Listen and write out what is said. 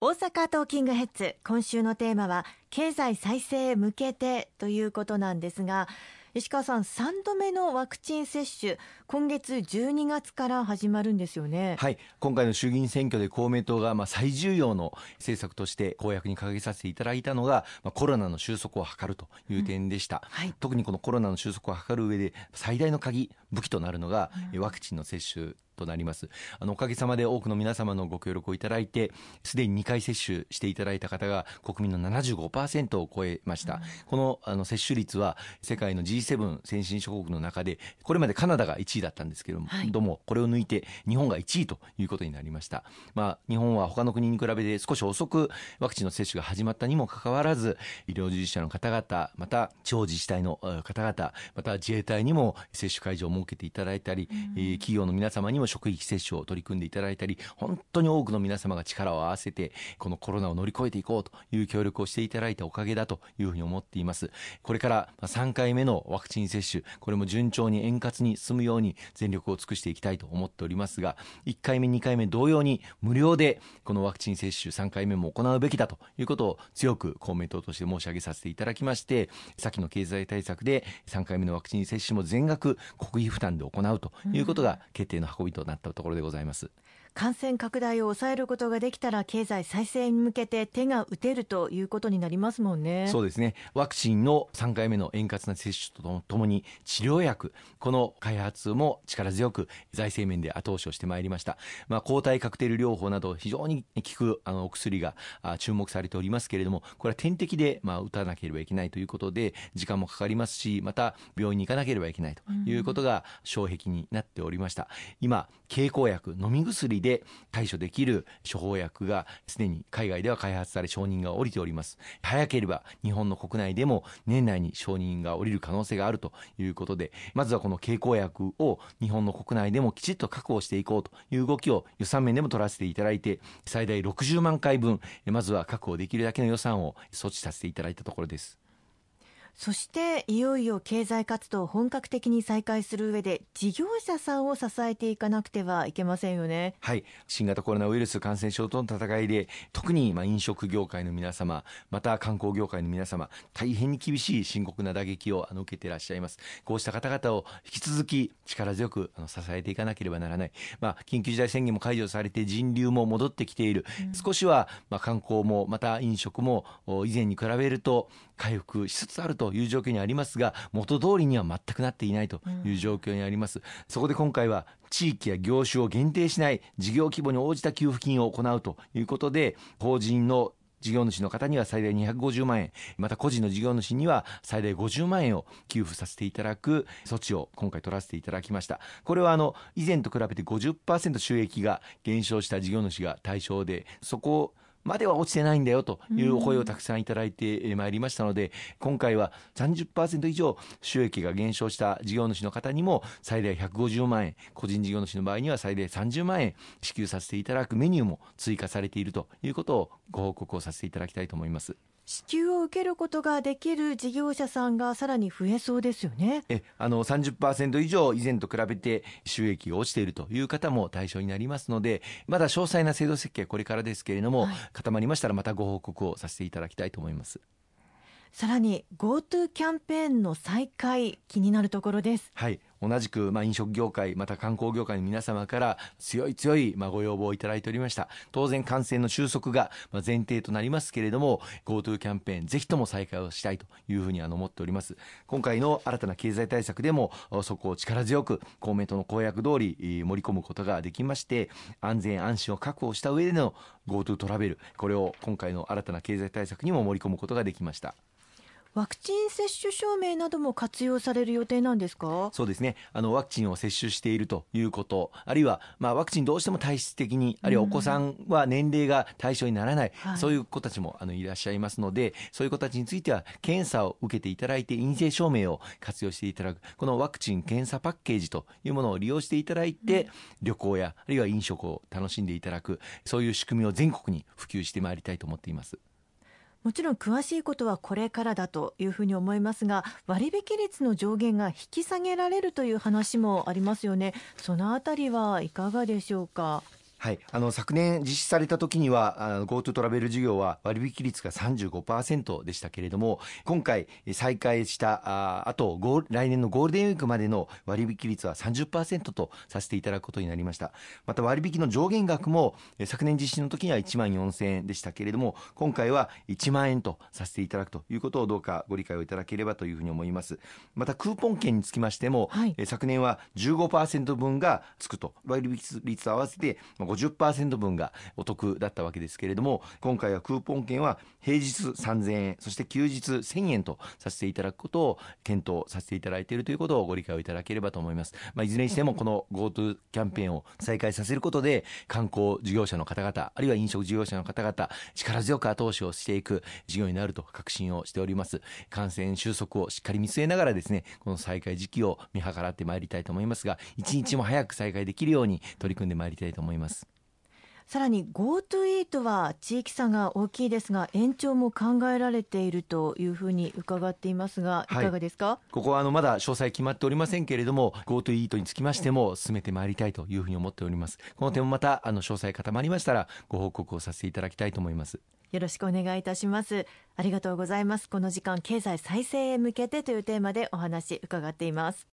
大阪トーキングヘッズ今週のテーマは経済再生へ向けてということなんですが石川さん3度目のワクチン接種今月12月から始まるんですよね。はい。今回の衆議院選挙で公明党がまあ最重要の政策として公約に掲げさせていただいたのが、まあ、コロナの収束を図るという点でした、うん。はい、特にこのコロナの収束を図る上で最大の鍵武器となるのが、ワクチンの接種となります。あのおかげさまで多くの皆様のご協力をいただいてすでに2回接種していただいた方が国民の75%を超えました、うん、このあの接種率は世界の G7 先進諸国の中でこれまでカナダが1位だったんですけれども、はい、どもこれを抜いて日本が1位ということになりました、まあ、日本は他の国に比べて少し遅くワクチンの接種が始まったにもかかわらず医療従事者の方々また地方自治体の方々また自衛隊にも接種会場を設けていただいたり、うん、企業の皆様にも職域接種を取り組んでいただいたり本当に多くの皆様が力を合わせてこのコロナを乗り越えていこうという協力をしていただいたおかげだというふうに思っていますこれから3回目のワクチン接種これも順調に円滑に進むように全力を尽くしていきたいと思っておりますが1回目2回目同様に無料でこのワクチン接種3回目も行うべきだということを強く公明党として申し上げさせていただきまして先の経済対策で3回目のワクチン接種も全額国費負担で行うということが決定の運びとなったところでございます。感染拡大を抑えることができたら経済再生に向けて手が打てるということになりますもんね。そうですね。ワクチンの3回目の円滑な接種とともに治療薬この開発も力強く財政面で後押しをしてまいりました、まあ、抗体カクテル療法など非常に効くあのお薬が注目されておりますけれどもこれは点滴でまあ打たなければいけないということで時間もかかりますしまた病院に行かなければいけないということが障壁になっておりました、今経口薬飲み薬でで対処できる処方薬がすでに海外では開発され承認が下りております。早ければ日本の国内でも年内に承認が下りる可能性があるということでまずはこの経口薬を日本の国内でもきちっと確保していこうという動きを予算面でも取らせていただいて最大60万回分まずは確保できるだけの予算を措置させていただいたところです。そしていよいよ経済活動を本格的に再開する上で事業者さんを支えていかなくてはいけませんよね。はい。新型コロナウイルス感染症との戦いで特にまあ飲食業界の皆様また観光業界の皆様大変に厳しい深刻な打撃をあの受けていらっしゃいます。こうした方々を引き続き力強くあの支えていかなければならない。まあ緊急事態宣言も解除されて人流も戻ってきている、うん、少しはまあ観光もまた飲食も以前に比べると回復しつつあるとという状況にありますが元通りには全くなっていないという状況にあります、うん、そこで今回は地域や業種を限定しない事業規模に応じた給付金を行うということで法人の事業主の方には最大250万円。また個人の事業主には最大50万円を給付させていただく措置を今回取らせていただきました。これはあの以前と比べて50%収益が減少した事業主が対象でそこをまでは落ちてないんだよというお声をたくさんいただいてまいりましたので、今回は30%以上収益が減少した事業主の方にも最大150万円、個人事業主の場合には最大30万円支給させていただくメニューも追加されているということをご報告をさせていただきたいと思います。支給を受けることができる事業者さんがさらに増えそうですよね。えあの30%以上以前と比べて収益が落ちているという方も対象になりますのでまだ詳細な制度設計これからですけれども、はい、固まりましたらまたご報告をさせていただきたいと思いますさらに GoTo キャンペーンの再開気になるところです。はい。同じくまあ飲食業界また観光業界の皆様から強い強いまあご要望をいただいておりました。当然感染の収束がまあ前提となりますけれども GoTo キャンペーンぜひとも再開をしたいというふうにあの思っております。今回の新たな経済対策でもそこを力強く公明党の公約通り盛り込むことができまして安全安心を確保した上での GoTo トラベルこれを今回の新たな経済対策にも盛り込むことができました。ワクチン接種証明なども活用される予定なんですか？そうですね。あのワクチンを接種しているということあるいは、まあ、ワクチンどうしても体質的にあるいはお子さんは年齢が対象にならない、うん、そういう子たちもあのいらっしゃいますのでそういう子たちについては検査を受けていただいて陰性証明を活用していただく。このワクチン検査パッケージというものを利用していただいて、うん、旅行やあるいは飲食を楽しんでいただくそういう仕組みを全国に普及してまいりたいと思っています。もちろん詳しいことはこれからだというふうに思いますが割引率の上限が引き下げられるという話もありますよね。そのあたりはいかがでしょうか？はい、あの昨年実施された時には GoTo トラベル事業は割引率が35%でしたけれども今回再開したああと来年のゴールデンウィークまでの割引率は30%とさせていただくことになりました。また割引の上限額も昨年実施の時には1万4000円でしたけれども今回は1万円とさせていただくということをどうかご理解をいただければというふうに思います。またクーポン券につきましても、はい、昨年は15%分がつくと。割引率と合わせて50%分がお得だったわけですけれども今回はクーポン券は平日3000円そして休日1000円とさせていただくことを検討させていただいているということをご理解をいただければと思います、まあ、いずれにしてもこの GoTo キャンペーンを再開させることで観光事業者の方々あるいは飲食事業者の方々力強く後押しをしていく事業になると確信をしております。感染収束をしっかり見据えながらですねこの再開時期を見計らってまいりたいと思いますが一日も早く再開できるように取り組んでまいりたいと思います。さらに GoTo イートは地域差が大きいですが延長も考えられているというふうに伺っていますがい。かがですか、はい、ここはあのまだ詳細決まっておりませんけれども GoTo イートにつきましても進めてまいりたいというふうに思っております。この点もまたあの詳細固まりましたらご報告をさせていただきたいと思います。よろしくお願いいたします。ありがとうございます。この時間経済再生へ向けてというテーマでお話伺っています